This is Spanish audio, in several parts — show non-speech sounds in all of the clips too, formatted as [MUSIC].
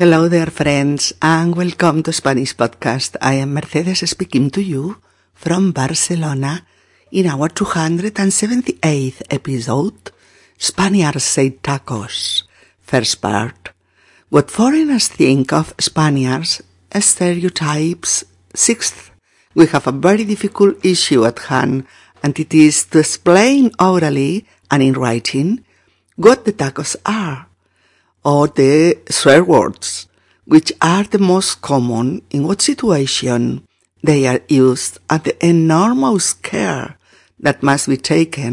Hello there, friends, and welcome to Spanish Podcast. I am Mercedes speaking to you from Barcelona in our 278th episode, Spaniards Say Tacos. First part. What foreigners think of Spaniards, stereotypes. Sixth, we have a very difficult issue at hand, and it is to explain orally and in writing what the tacos are or the swear words, which are the most common, in what situation they are used, and the enormous care that must be taken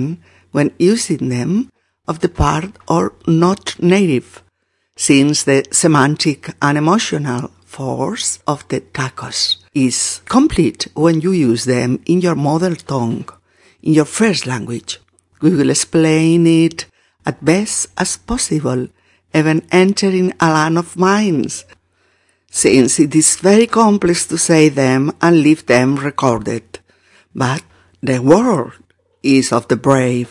when using them of the part or not native, since the semantic and emotional force of the tacos is complete when you use them in your mother tongue, in your first language. We will explain it at best as possible even entering a land of mines, since it is very complex to say them and leave them recorded. But the world is of the brave.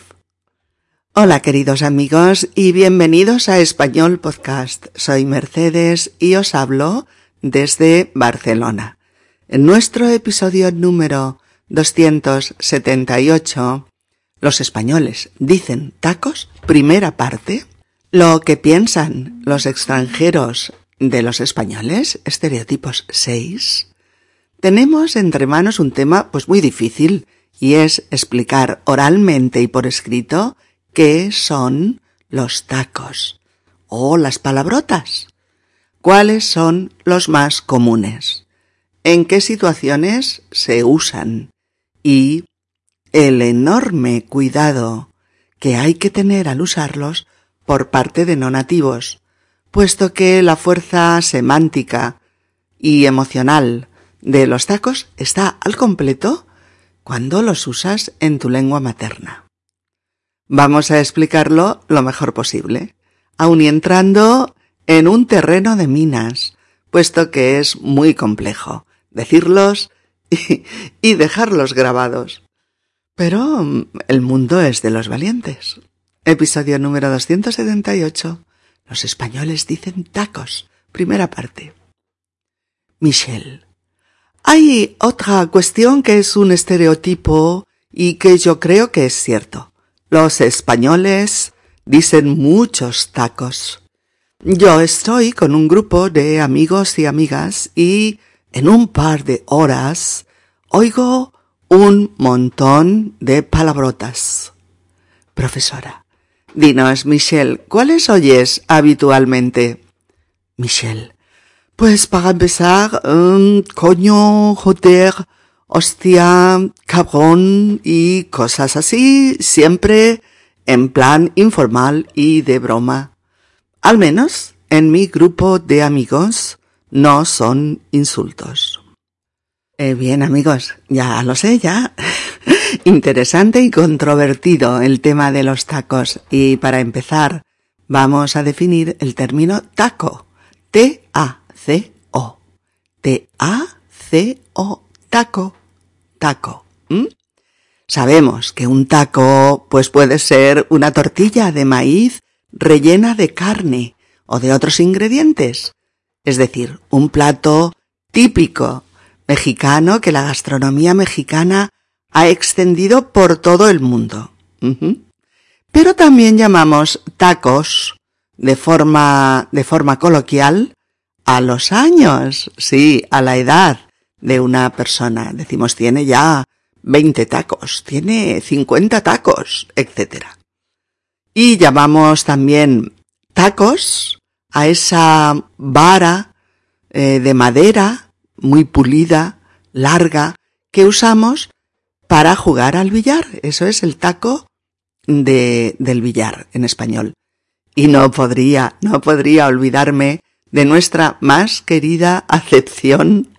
Hola queridos amigos y bienvenidos a Español Podcast. Soy Mercedes y os hablo desde Barcelona. En nuestro episodio número 278, los españoles dicen tacos, primera parte, lo que piensan los extranjeros de los españoles, estereotipos 6, tenemos entre manos un tema pues muy difícil y es explicar oralmente y por escrito qué son los tacos o las palabrotas. ¿Cuáles son los más comunes? ¿En qué situaciones se usan? Y el enorme cuidado que hay que tener al usarlos por parte de no nativos, puesto que la fuerza semántica y emocional de los tacos está al completo cuando los usas en tu lengua materna. Vamos a explicarlo lo mejor posible, aun y entrando en un terreno de minas, puesto que es muy complejo decirlos y, y dejarlos grabados. Pero mm, el mundo es de los valientes. Episodio número 278. Los españoles dicen tacos. Primera parte. Michelle. Hay otra cuestión que es un estereotipo y que yo creo que es cierto. Los españoles dicen muchos tacos. Yo estoy con un grupo de amigos y amigas y en un par de horas oigo un montón de palabrotas. Profesora. Dinos, Michelle, ¿cuáles oyes habitualmente? Michelle. Pues para empezar, um, coño, joder, hostia, cabrón y cosas así, siempre en plan informal y de broma. Al menos en mi grupo de amigos no son insultos. Eh, bien amigos, ya lo sé, ya. [LAUGHS] Interesante y controvertido el tema de los tacos. Y para empezar, vamos a definir el término taco. T-A-C-O. T-A-C-O. Taco. Taco. Sabemos que un taco pues puede ser una tortilla de maíz rellena de carne o de otros ingredientes. Es decir, un plato típico mexicano que la gastronomía mexicana ha extendido por todo el mundo. Pero también llamamos tacos de forma, de forma coloquial a los años, sí, a la edad de una persona. Decimos, tiene ya 20 tacos, tiene 50 tacos, etc. Y llamamos también tacos a esa vara eh, de madera muy pulida, larga, que usamos para jugar al billar. Eso es el taco de, del billar en español. Y no podría, no podría olvidarme de nuestra más querida acepción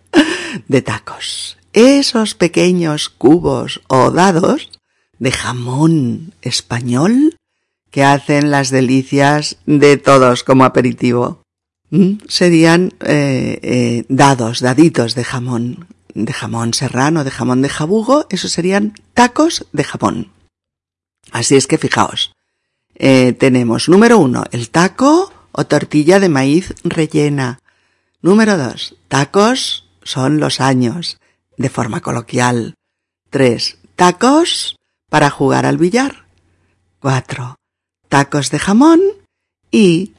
de tacos. Esos pequeños cubos o dados de jamón español que hacen las delicias de todos como aperitivo. Mm, serían eh, eh, dados, daditos de jamón de jamón serrano, de jamón de jabugo, esos serían tacos de jamón. Así es que fijaos, eh, tenemos número uno, el taco o tortilla de maíz rellena. Número dos. Tacos son los años, de forma coloquial. Tres. Tacos para jugar al billar. Cuatro. Tacos de jamón y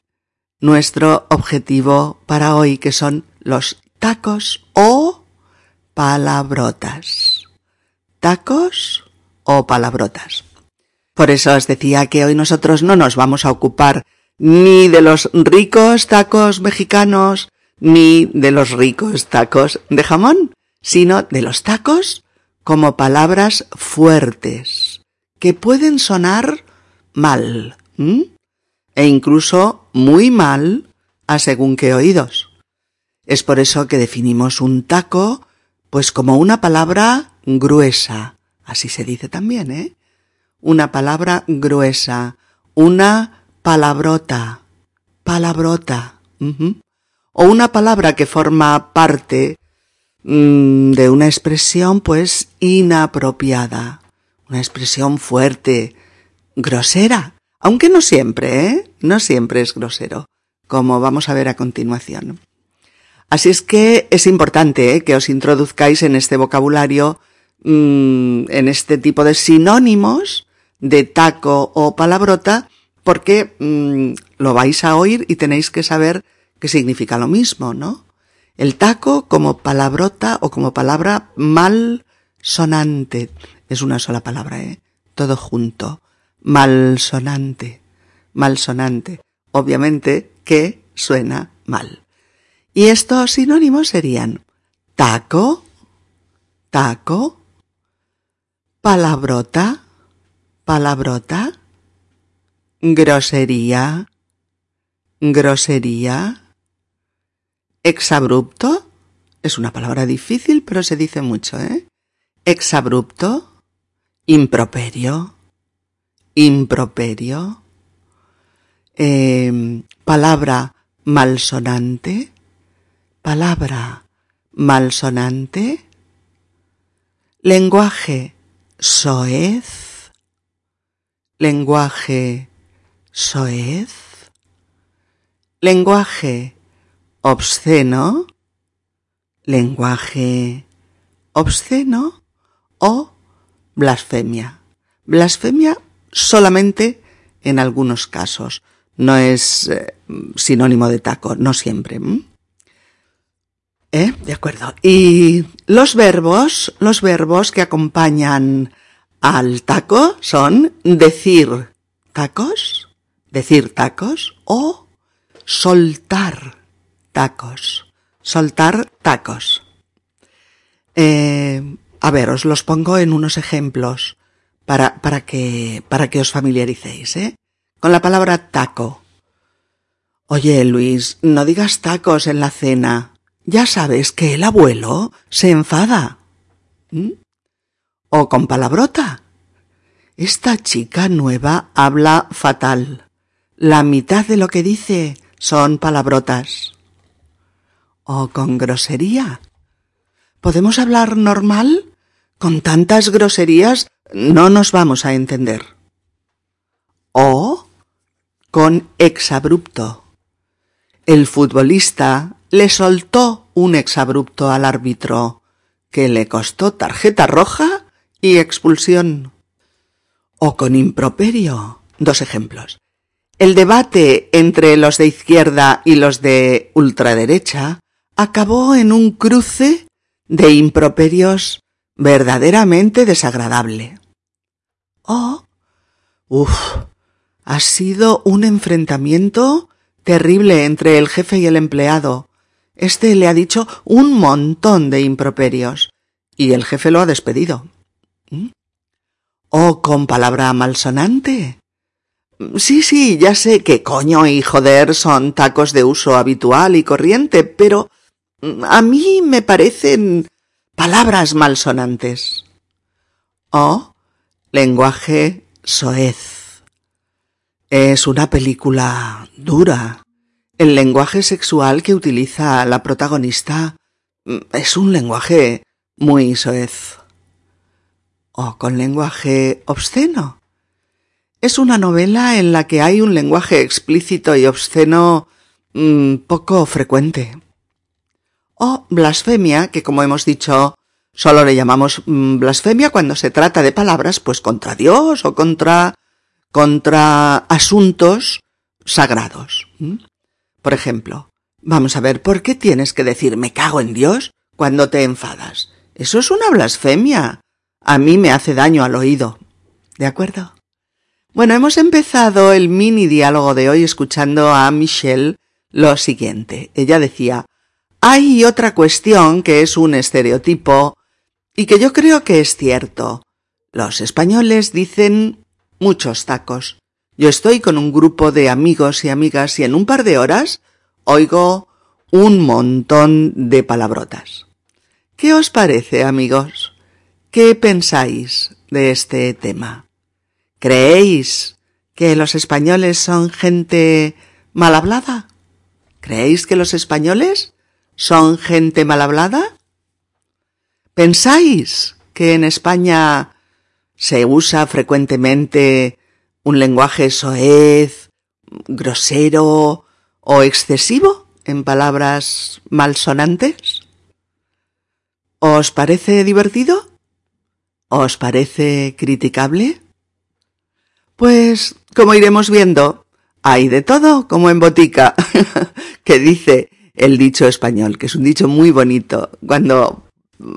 nuestro objetivo para hoy que son los tacos o palabrotas. Tacos o palabrotas. Por eso os decía que hoy nosotros no nos vamos a ocupar ni de los ricos tacos mexicanos, ni de los ricos tacos de jamón, sino de los tacos como palabras fuertes, que pueden sonar mal, e incluso muy mal a según qué oídos. Es por eso que definimos un taco pues como una palabra gruesa, así se dice también, ¿eh? Una palabra gruesa, una palabrota, palabrota, o una palabra que forma parte Mm, de una expresión pues inapropiada, una expresión fuerte, grosera, aunque no siempre, ¿eh? No siempre es grosero, como vamos a ver a continuación. Así es que es importante ¿eh? que os introduzcáis en este vocabulario, mm, en este tipo de sinónimos de taco o palabrota, porque mm, lo vais a oír y tenéis que saber qué significa lo mismo, ¿no? El taco como palabrota o como palabra mal sonante. Es una sola palabra, ¿eh? Todo junto. Malsonante. Malsonante. Obviamente que suena mal. Y estos sinónimos serían taco, taco, palabrota, palabrota, grosería, grosería, Exabrupto es una palabra difícil, pero se dice mucho, ¿eh? Exabrupto, improperio, improperio, em, palabra malsonante, palabra malsonante, lenguaje soez, lenguaje soez, lenguaje obsceno, lenguaje obsceno o blasfemia. Blasfemia solamente en algunos casos. No es eh, sinónimo de taco, no siempre. ¿Eh? De acuerdo. Y los verbos, los verbos que acompañan al taco son decir tacos, decir tacos o soltar tacos. Soltar tacos. Eh, a ver, os los pongo en unos ejemplos para, para, que, para que os familiaricéis, ¿eh? Con la palabra taco. Oye, Luis, no digas tacos en la cena. Ya sabes que el abuelo se enfada. ¿Mm? O con palabrota. Esta chica nueva habla fatal. La mitad de lo que dice son palabrotas o con grosería. ¿Podemos hablar normal? Con tantas groserías no nos vamos a entender. O con exabrupto. El futbolista le soltó un exabrupto al árbitro que le costó tarjeta roja y expulsión. O con improperio. Dos ejemplos. El debate entre los de izquierda y los de ultraderecha acabó en un cruce de improperios verdaderamente desagradable. Oh, uff, ha sido un enfrentamiento terrible entre el jefe y el empleado. Este le ha dicho un montón de improperios y el jefe lo ha despedido. ¿Mm? Oh, con palabra malsonante. Sí, sí, ya sé que coño y joder son tacos de uso habitual y corriente, pero a mí me parecen palabras malsonantes. O lenguaje soez. Es una película dura. El lenguaje sexual que utiliza la protagonista mm, es un lenguaje muy soez. O con lenguaje obsceno. Es una novela en la que hay un lenguaje explícito y obsceno mm, poco frecuente. o blasfemia, que como hemos dicho, solo le llamamos mm, blasfemia cuando se trata de palabras pues contra Dios o contra contra asuntos sagrados. Por ejemplo, vamos a ver, ¿por qué tienes que decir me cago en Dios cuando te enfadas? Eso es una blasfemia. A mí me hace daño al oído. ¿De acuerdo? Bueno, hemos empezado el mini diálogo de hoy escuchando a Michelle lo siguiente. Ella decía, hay otra cuestión que es un estereotipo y que yo creo que es cierto. Los españoles dicen muchos tacos. Yo estoy con un grupo de amigos y amigas y en un par de horas oigo un montón de palabrotas. ¿Qué os parece, amigos? ¿Qué pensáis de este tema? ¿Creéis que los españoles son gente mal hablada? ¿Creéis que los españoles son gente mal hablada? ¿Pensáis que en España se usa frecuentemente un lenguaje soez, grosero o excesivo en palabras malsonantes? ¿Os parece divertido? ¿Os parece criticable? Pues, como iremos viendo, hay de todo, como en botica, [LAUGHS] que dice el dicho español, que es un dicho muy bonito. Cuando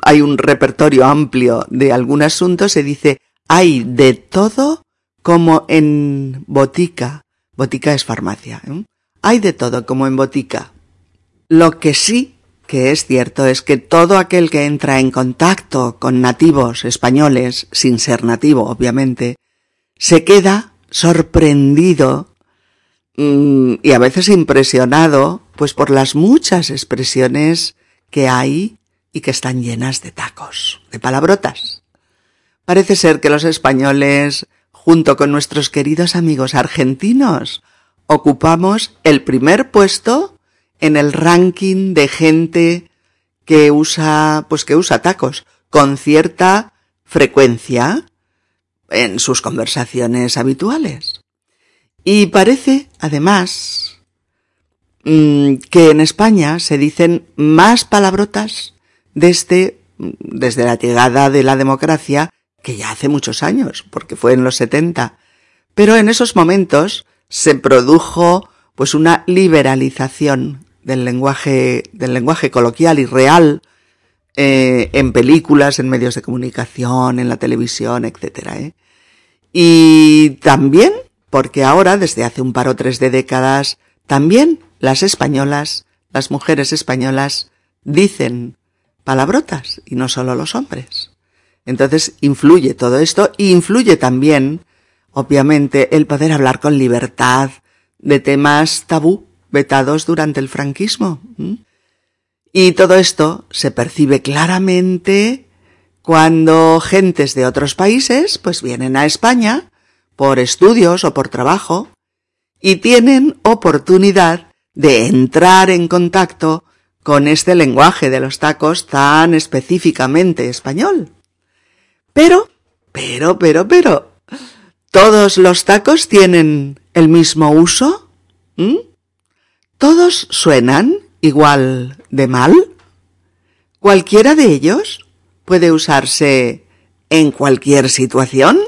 hay un repertorio amplio de algún asunto, se dice hay de todo como en botica. Botica es farmacia. ¿eh? Hay de todo como en botica. Lo que sí que es cierto es que todo aquel que entra en contacto con nativos españoles, sin ser nativo, obviamente, se queda sorprendido mm, y a veces impresionado, pues por las muchas expresiones que hay y que están llenas de tacos, de palabrotas. Parece ser que los españoles, junto con nuestros queridos amigos argentinos, ocupamos el primer puesto en el ranking de gente que usa, pues que usa tacos con cierta frecuencia en sus conversaciones habituales. Y parece, además, mm, que en España se dicen más palabrotas desde, desde la llegada de la democracia, que ya hace muchos años, porque fue en los 70. Pero en esos momentos se produjo pues una liberalización del lenguaje, del lenguaje coloquial y real eh, en películas, en medios de comunicación, en la televisión, etc. ¿eh? Y también, porque ahora, desde hace un par o tres de décadas, también las españolas, las mujeres españolas, dicen palabrotas, y no solo los hombres. Entonces influye todo esto y influye también, obviamente, el poder hablar con libertad de temas tabú vetados durante el franquismo. Y todo esto se percibe claramente cuando gentes de otros países pues vienen a España por estudios o por trabajo y tienen oportunidad de entrar en contacto con este lenguaje de los tacos tan específicamente español. Pero, pero, pero, pero, ¿todos los tacos tienen el mismo uso? ¿Todos suenan igual de mal? ¿Cualquiera de ellos puede usarse en cualquier situación?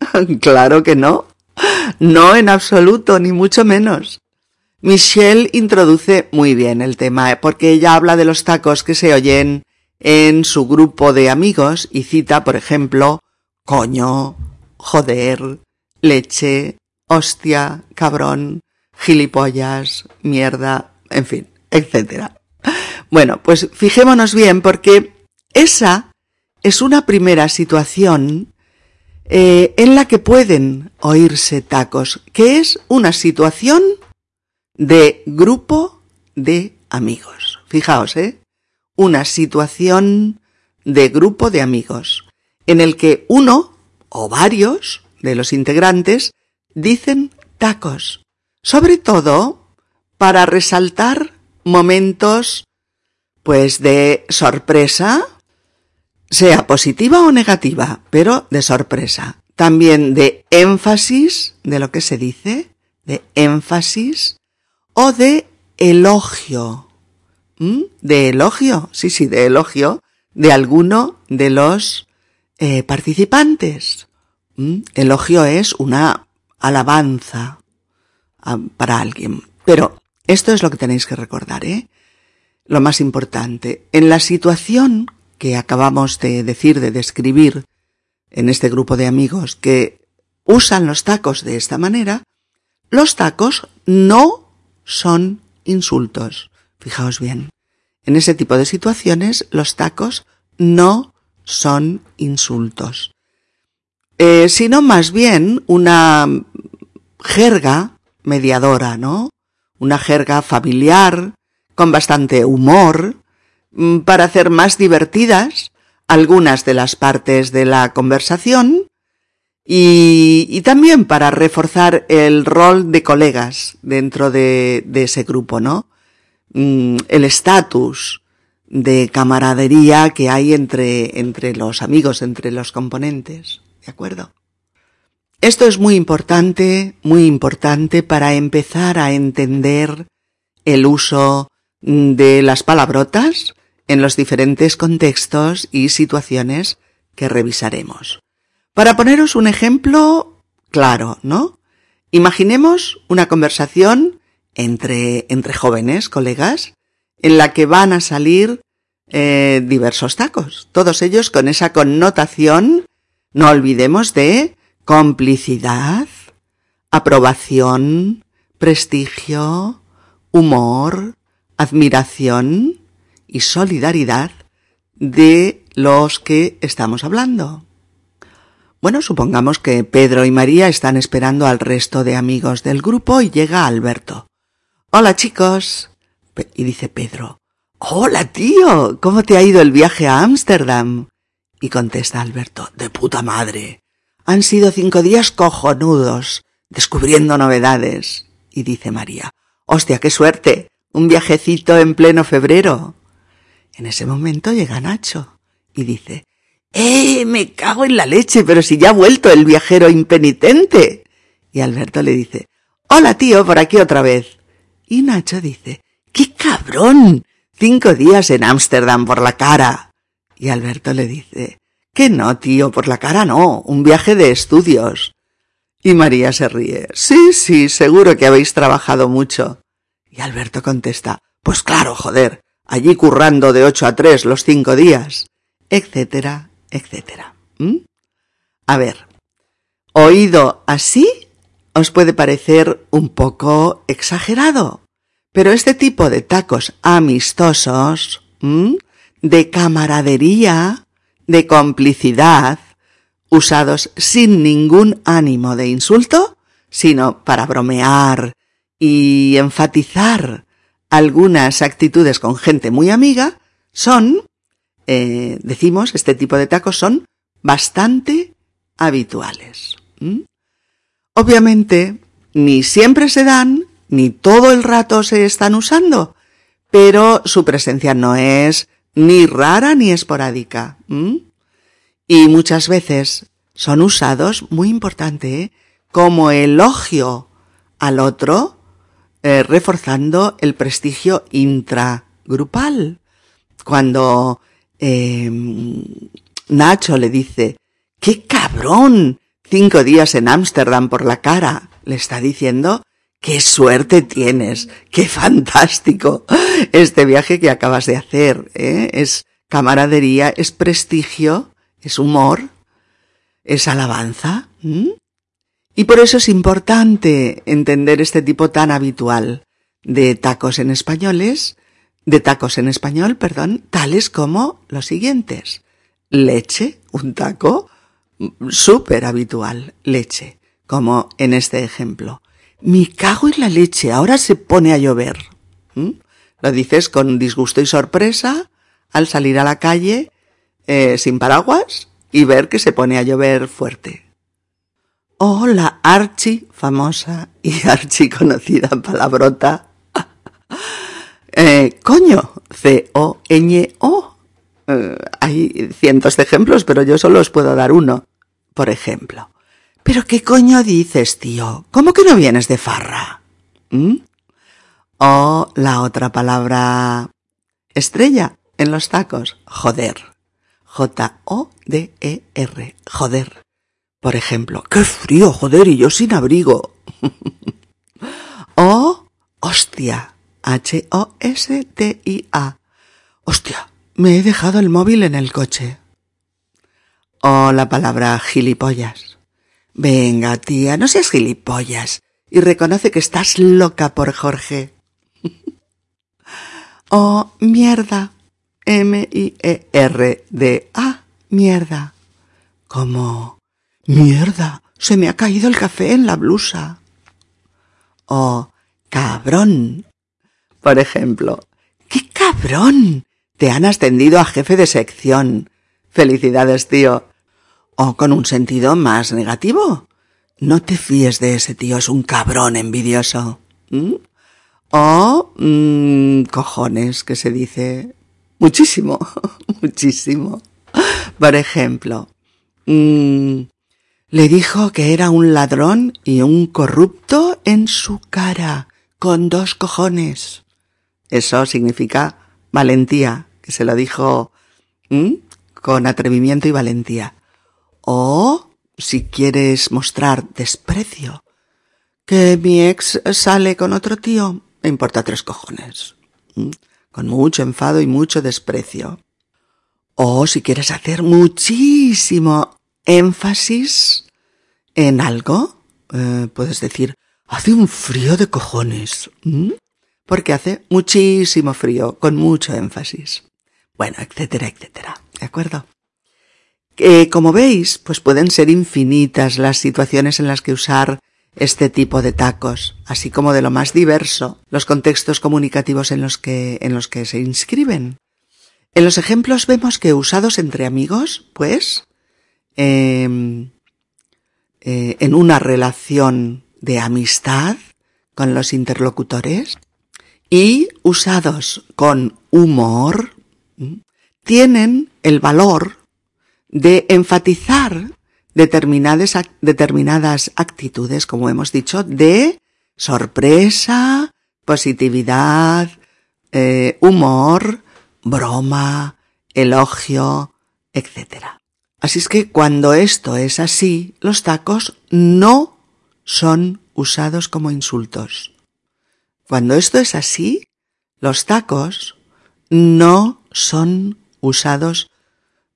[LAUGHS] claro que no. No en absoluto, ni mucho menos. Michelle introduce muy bien el tema, porque ella habla de los tacos que se oyen en su grupo de amigos y cita, por ejemplo, coño, joder, leche, hostia, cabrón, gilipollas, mierda, en fin, etc. Bueno, pues fijémonos bien porque esa es una primera situación eh, en la que pueden oírse tacos, que es una situación de grupo de amigos. Fijaos, ¿eh? Una situación de grupo de amigos, en el que uno o varios de los integrantes dicen tacos sobre todo para resaltar momentos pues de sorpresa, sea positiva o negativa, pero de sorpresa. También de énfasis de lo que se dice, de énfasis o de elogio de elogio, sí, sí, de elogio de alguno de los eh, participantes. Elogio es una alabanza ah, para alguien. Pero esto es lo que tenéis que recordar, ¿eh? Lo más importante. En la situación que acabamos de decir, de describir en este grupo de amigos que usan los tacos de esta manera, los tacos no son insultos. Fijaos bien. En ese tipo de situaciones, los tacos no son insultos, eh, sino más bien una jerga mediadora, ¿no? Una jerga familiar, con bastante humor, mm, para hacer más divertidas algunas de las partes de la conversación y, también para reforzar el rol de colegas dentro de, de ese grupo, ¿no? Mm, el estatus de camaradería que hay entre, entre los amigos, entre los componentes. ¿De acuerdo? Esto es muy importante, muy importante para empezar a entender el uso de las palabrotas en los diferentes contextos y situaciones que revisaremos. Para poneros un ejemplo claro, ¿no? Imaginemos una conversación entre, entre jóvenes, colegas, en la que van a salir eh, diversos tacos, todos ellos con esa connotación, no olvidemos, de complicidad, aprobación, prestigio, humor, admiración y solidaridad de los que estamos hablando. Bueno, supongamos que Pedro y María están esperando al resto de amigos del grupo y llega Alberto. Hola chicos. Y dice Pedro. Hola tío. ¿Cómo te ha ido el viaje a Ámsterdam? Y contesta Alberto. De puta madre. Han sido cinco días cojonudos, descubriendo novedades. Y dice María. Hostia, qué suerte. Un viajecito en pleno febrero. En ese momento llega Nacho y dice, ¡Eh! Me cago en la leche, pero si ya ha vuelto el viajero impenitente. Y Alberto le dice, Hola tío, por aquí otra vez. Y Nacho dice, ¡qué cabrón! Cinco días en Ámsterdam por la cara. Y Alberto le dice, que no, tío, por la cara no, un viaje de estudios. Y María se ríe, sí, sí, seguro que habéis trabajado mucho. Y Alberto contesta, pues claro, joder, allí currando de ocho a tres los cinco días, etcétera, etcétera. A ver, oído así, os puede parecer un poco exagerado, pero este tipo de tacos amistosos, de camaradería, de complicidad, usados sin ningún ánimo de insulto, sino para bromear y enfatizar algunas actitudes con gente muy amiga, son, eh, decimos, este tipo de tacos son bastante habituales. Obviamente, ni siempre se dan, ni todo el rato se están usando, pero su presencia no es ni rara ni esporádica. Y muchas veces son usados, muy importante, ¿eh? como elogio al otro, eh, reforzando el prestigio intragrupal. Cuando em, Nacho le dice, ¡qué cabrón! Cinco días en Ámsterdam por la cara. Le está diciendo qué suerte tienes, qué fantástico este viaje que acabas de hacer. ¿eh? Es camaradería, es prestigio, es humor, es alabanza. Y por eso es importante entender este tipo tan habitual de tacos en españoles, de tacos en español, perdón, tales como los siguientes. Leche, un taco, súper habitual, leche, como en este ejemplo. Mi cago en la leche, ahora se pone a llover. ¿Mm? Lo dices con disgusto y sorpresa al salir a la calle eh, sin paraguas y ver que se pone a llover fuerte. Oh, la archi famosa y [LAUGHS] archi conocida palabrota. [LAUGHS] eh, coño, C-O-Ñ-O. Eh, hay cientos de ejemplos, pero yo solo os puedo dar uno. Por ejemplo. ¿Pero qué coño dices, tío? ¿Cómo que no vienes de farra? ¿Mm? O la otra palabra Estrella en los tacos. Joder. J-O-D-E-R. Joder. Por ejemplo, qué frío, joder, y yo sin abrigo. [LAUGHS] o hostia. H-O-S-T-I-A. Hostia, me he dejado el móvil en el coche. O la palabra gilipollas. Venga, tía, no seas gilipollas y reconoce que estás loca por Jorge. [LAUGHS] o mierda. M-I-E-R-D-A. Mierda. Como mierda. Se me ha caído el café en la blusa. O cabrón. Por ejemplo, ¡qué cabrón! Te han ascendido a jefe de sección. Felicidades, tío. O con un sentido más negativo. No te fíes de ese tío, es un cabrón envidioso. ¿Mm? O mmm, cojones, que se dice muchísimo, [LAUGHS] muchísimo. Por ejemplo, mmm, le dijo que era un ladrón y un corrupto en su cara, con dos cojones. Eso significa valentía, que se lo dijo con atrevimiento y valentía. O, si quieres mostrar desprecio, que mi ex sale con otro tío, me importa tres cojones. Con mucho enfado y mucho desprecio. O si quieres hacer muchísimo énfasis en algo, eh, puedes decir, hace un frío de cojones. Porque hace muchísimo frío, con mucho énfasis. Bueno, etcétera, etcétera. ¿De acuerdo? Que, como veis, pues pueden ser infinitas las situaciones en las que usar este tipo de tacos, así como de lo más diverso, los contextos comunicativos en los que, en los que se inscriben. En los ejemplos vemos que usados entre amigos, pues, em, eh, en una relación de amistad con los interlocutores y usados con humor, tienen el valor de enfatizar determinadas, determinadas actitudes, como hemos dicho, de sorpresa, positividad, eh, humor, broma, elogio, etc. Así es que cuando esto es así, los tacos no son usados como insultos. Cuando esto es así, los tacos no son usados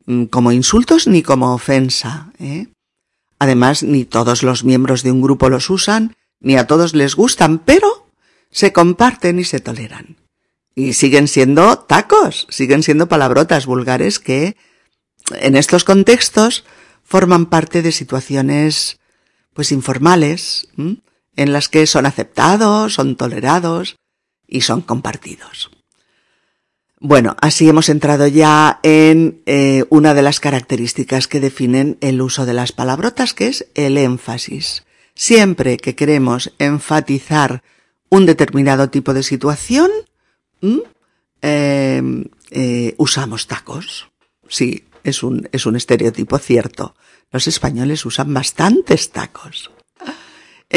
Mm, como insultos ni como ofensa. ¿eh? Además, ni todos los miembros de un grupo los usan, ni a todos les gustan, pero se comparten y se toleran. Y siguen siendo tacos, siguen siendo palabrotas vulgares que, en estos contextos, forman parte de situaciones, pues informales, en las que son aceptados, son tolerados y son compartidos. Bueno, así hemos entrado ya en eh, una de las características que definen el uso de las palabrotas, que es el énfasis. Siempre que queremos enfatizar un determinado tipo de situación, em, eh, usamos tacos. Sí, es un, es un estereotipo cierto. Los españoles usan bastantes tacos.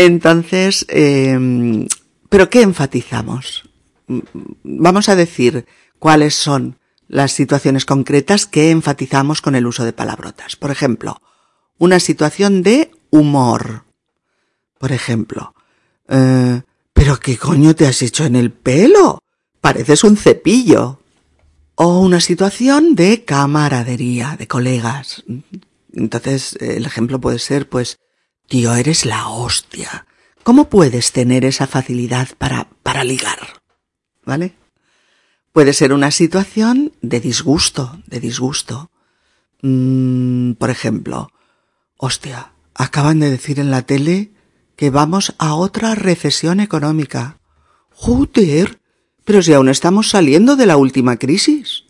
Entonces, em, ¿pero qué enfatizamos? Vamos a decir, cuáles son las situaciones concretas que enfatizamos con el uso de palabrotas. Por ejemplo, una situación de humor. Por ejemplo, eh, ¿pero qué coño te has hecho en el pelo? Pareces un cepillo. O una situación de camaradería, de colegas. Entonces, el ejemplo puede ser, pues, tío, eres la hostia. ¿Cómo puedes tener esa facilidad para, para ligar? ¿Vale? Puede ser una situación de disgusto, de disgusto. Mm, por ejemplo, hostia, acaban de decir en la tele que vamos a otra recesión económica. Joder, pero si aún estamos saliendo de la última crisis.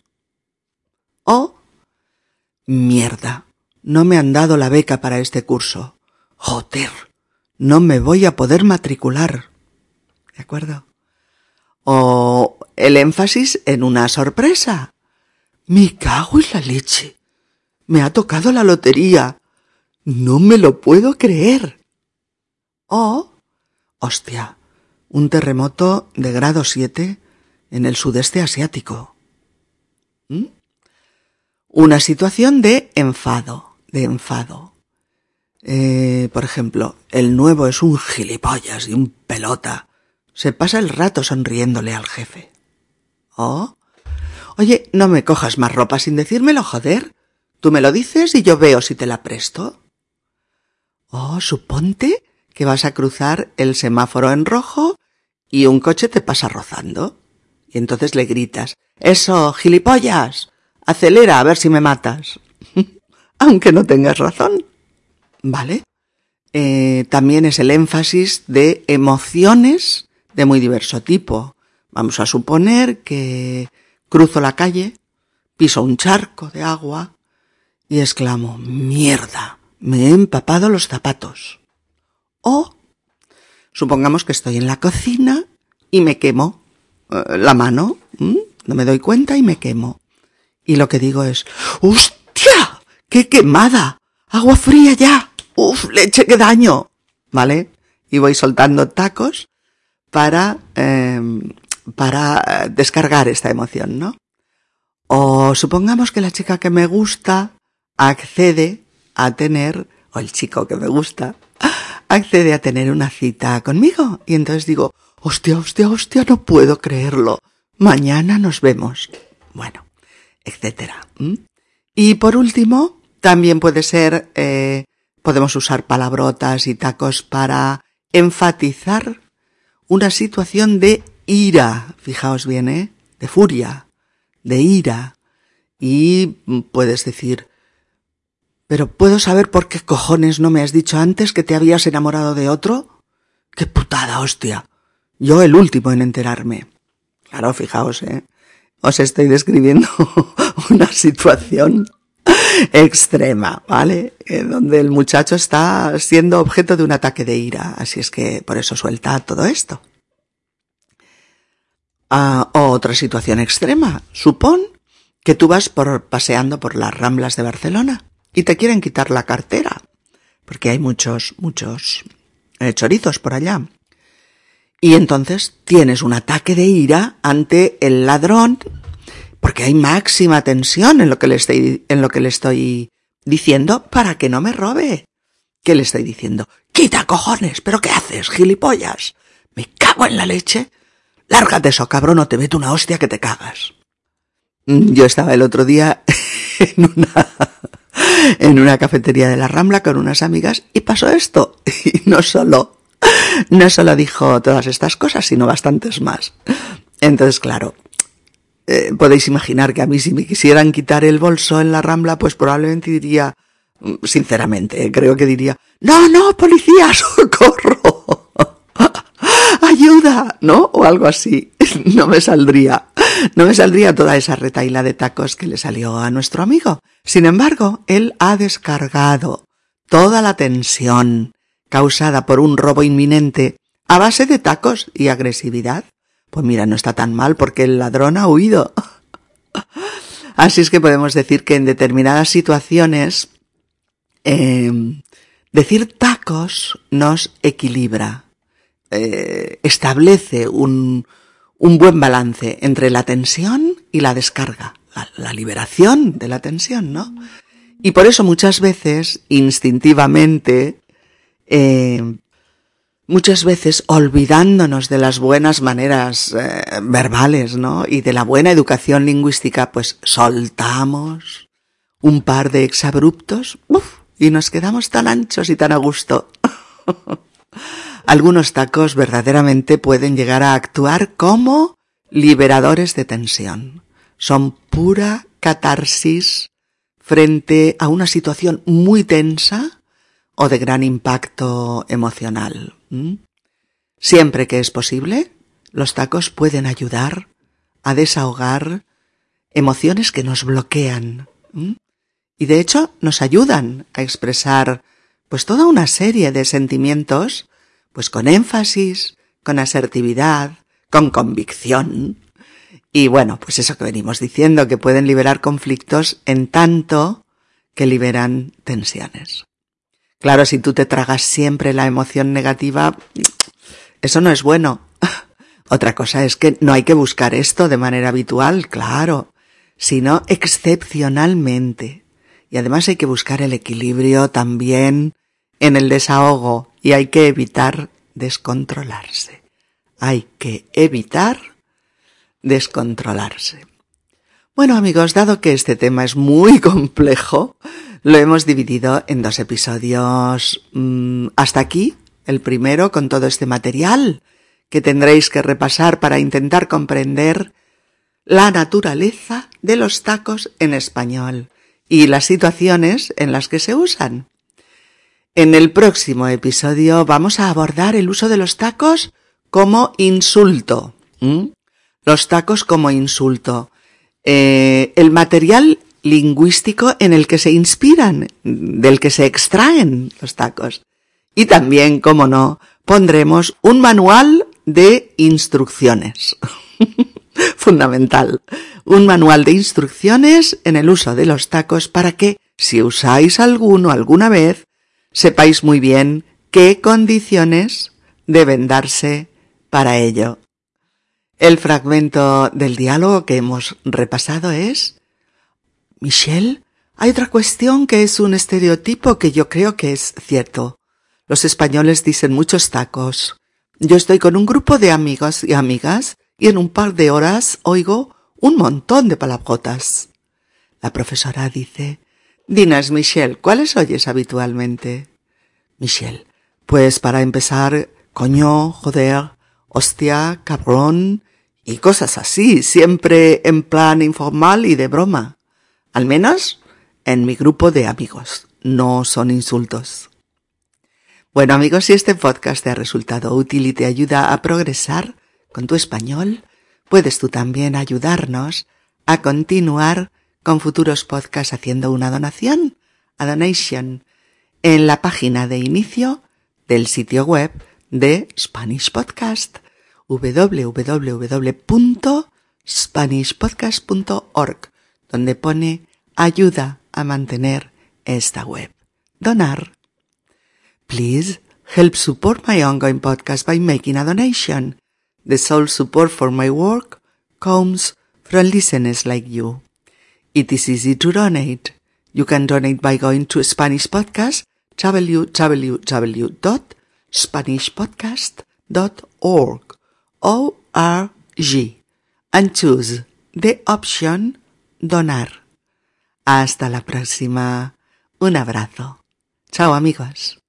O, mierda, no me han dado la beca para este curso. Joder, no me voy a poder matricular. ¿De acuerdo? O el énfasis en una sorpresa. Me cago en la leche. Me ha tocado la lotería. No me lo puedo creer. O, hostia, un terremoto de grado 7 en el sudeste asiático. Una situación de enfado, de enfado. Eh, por ejemplo, el nuevo es un gilipollas y un pelota. Se pasa el rato sonriéndole al jefe. Oh. Oye, no me cojas más ropa sin decírmelo, joder. Tú me lo dices y yo veo si te la presto. Oh, suponte que vas a cruzar el semáforo en rojo y un coche te pasa rozando. Y entonces le gritas, eso, gilipollas, acelera a ver si me matas. [LAUGHS] Aunque no tengas razón. ¿Vale? Eh, también es el énfasis de emociones de muy diverso tipo. Vamos a suponer que cruzo la calle, piso un charco de agua y exclamo, mierda, me he empapado los zapatos. O supongamos que estoy en la cocina y me quemo eh, la mano, no me doy cuenta y me quemo. Y lo que digo es, ¡hostia! ¡Qué quemada! ¡Agua fría ya! ¡Uf, leche, qué daño! ¿Vale? Y voy soltando tacos para, em, para descargar esta emoción, ¿no? O supongamos que la chica que me gusta accede a tener, o el chico que me gusta, accede a tener una cita conmigo. Y entonces digo, hostia, hostia, hostia, no puedo creerlo. Mañana nos vemos. Bueno, etcétera. Y por último, también puede ser, eh, podemos usar palabrotas y tacos para enfatizar una situación de ira. Fijaos bien, ¿eh? De furia, de ira. Y puedes decir, pero ¿puedo saber por qué cojones no me has dicho antes que te habías enamorado de otro? ¡Qué putada, hostia! Yo el último en enterarme. Claro, fijaos, ¿eh? Os estoy describiendo [LAUGHS] una situación [LAUGHS] extrema, ¿vale? Donde el muchacho está siendo objeto de un ataque de ira. Así es que por eso suelta todo esto. Ah, otra situación extrema. Supón que tú vas por, paseando por las ramblas de Barcelona y te quieren quitar la cartera, porque hay muchos, muchos eh, chorizos por allá. Y entonces tienes un ataque de ira ante el ladrón, porque hay máxima tensión en lo que le estoy, en lo que le estoy diciendo para que no me robe. ¿Qué le estoy diciendo? Quita cojones, pero ¿qué haces, gilipollas? Me cago en la leche. Lárgate eso, cabrón, o te meto una hostia que te cagas. Mm, yo estaba el otro día [LAUGHS] en una, en una cafetería de la Rambla con unas amigas y pasó esto. [LAUGHS] Y no solo, no solo dijo todas estas cosas, sino bastantes más. Entonces, claro, eh, podéis imaginar que a mí si me quisieran quitar el bolso en la Rambla, pues probablemente diría, sinceramente, creo que diría, no, no, policía, [LAUGHS] socorro, [LAUGHS] ayuda, ¿no? O algo así. [LAUGHS] No me saldría, no me saldría toda esa retaila de tacos que le salió a nuestro amigo. Sin embargo, él ha descargado toda la tensión causada por un robo inminente a base de tacos y agresividad. Pues mira, no está tan mal porque el ladrón ha huido. Así es que podemos decir que en determinadas situaciones em, decir tacos nos equilibra, eh, establece un, un buen balance entre la tensión y la descarga la, liberación de la tensión, ¿no? Y por eso muchas veces, instintivamente, eh, muchas veces olvidándonos de las buenas maneras eh, verbales, ¿no? Y de la buena educación lingüística, pues soltamos un par de exabruptos y nos quedamos tan anchos y tan a gusto. [LAUGHS] Algunos tacos verdaderamente pueden llegar a actuar como liberadores de tensión son pura catarsis frente a una situación muy tensa o de gran impacto emocional. Siempre que es posible, los tacos pueden ayudar a desahogar emociones que nos bloquean. Y de hecho nos ayudan a expresar pues toda una serie de sentimientos pues con énfasis, con asertividad, con convicción, y bueno, pues eso que venimos diciendo, que pueden liberar conflictos en tanto que liberan tensiones. Claro, si tú te tragas siempre la emoción negativa, eso no es bueno. [LAUGHS] Otra cosa es que no hay que buscar esto de manera habitual, claro, sino excepcionalmente. Y además hay que buscar el equilibrio también en el desahogo y hay que evitar descontrolarse. Hay que evitar descontrolarse. Bueno amigos, dado que este tema es muy [LAUGHS] complejo, lo hemos dividido en dos episodios mm, hasta aquí, el primero con todo este material que tendréis que repasar para intentar comprender la naturaleza de los tacos en español y las situaciones en las que se usan. En el próximo episodio vamos a abordar el uso de los tacos como insulto. Los tacos como insulto. Eh, el material lingüístico en el que se inspiran, del que se extraen los tacos. Y también, como no, pondremos un manual de instrucciones. [LAUGHS] Fundamental. Un manual de instrucciones en el uso de los tacos para que, si usáis alguno alguna vez, sepáis muy bien qué condiciones deben darse para ello. El fragmento del diálogo que hemos repasado es Michelle, hay otra cuestión que es un estereotipo que yo creo que es cierto. Los españoles dicen muchos tacos. Yo estoy con un grupo de amigos y amigas y en un par de horas oigo un montón de palabrotas. La profesora dice, Dinas, Michelle, ¿cuáles oyes habitualmente? Michelle, pues para empezar, coño, joder, hostia, cabrón, y cosas así, siempre en plan informal y de broma. Al menos en mi grupo de amigos. No son insultos. Bueno amigos, si este podcast te ha resultado útil y te ayuda a progresar con tu español, puedes tú también ayudarnos a continuar con futuros podcasts haciendo una donación, a donation, en la página de inicio del sitio web de Spanish Podcast www.spanishpodcast.org, donde pone ayuda a mantener esta web. Donar. Please help support my ongoing podcast by making a donation. The sole support for my work comes from listeners like you. It is easy to donate. You can donate by going to Spanish Podcast, www.spanishpodcast.org O-R-G and choose the option Donar. Hasta la próxima. Un abrazo. Chao amigos.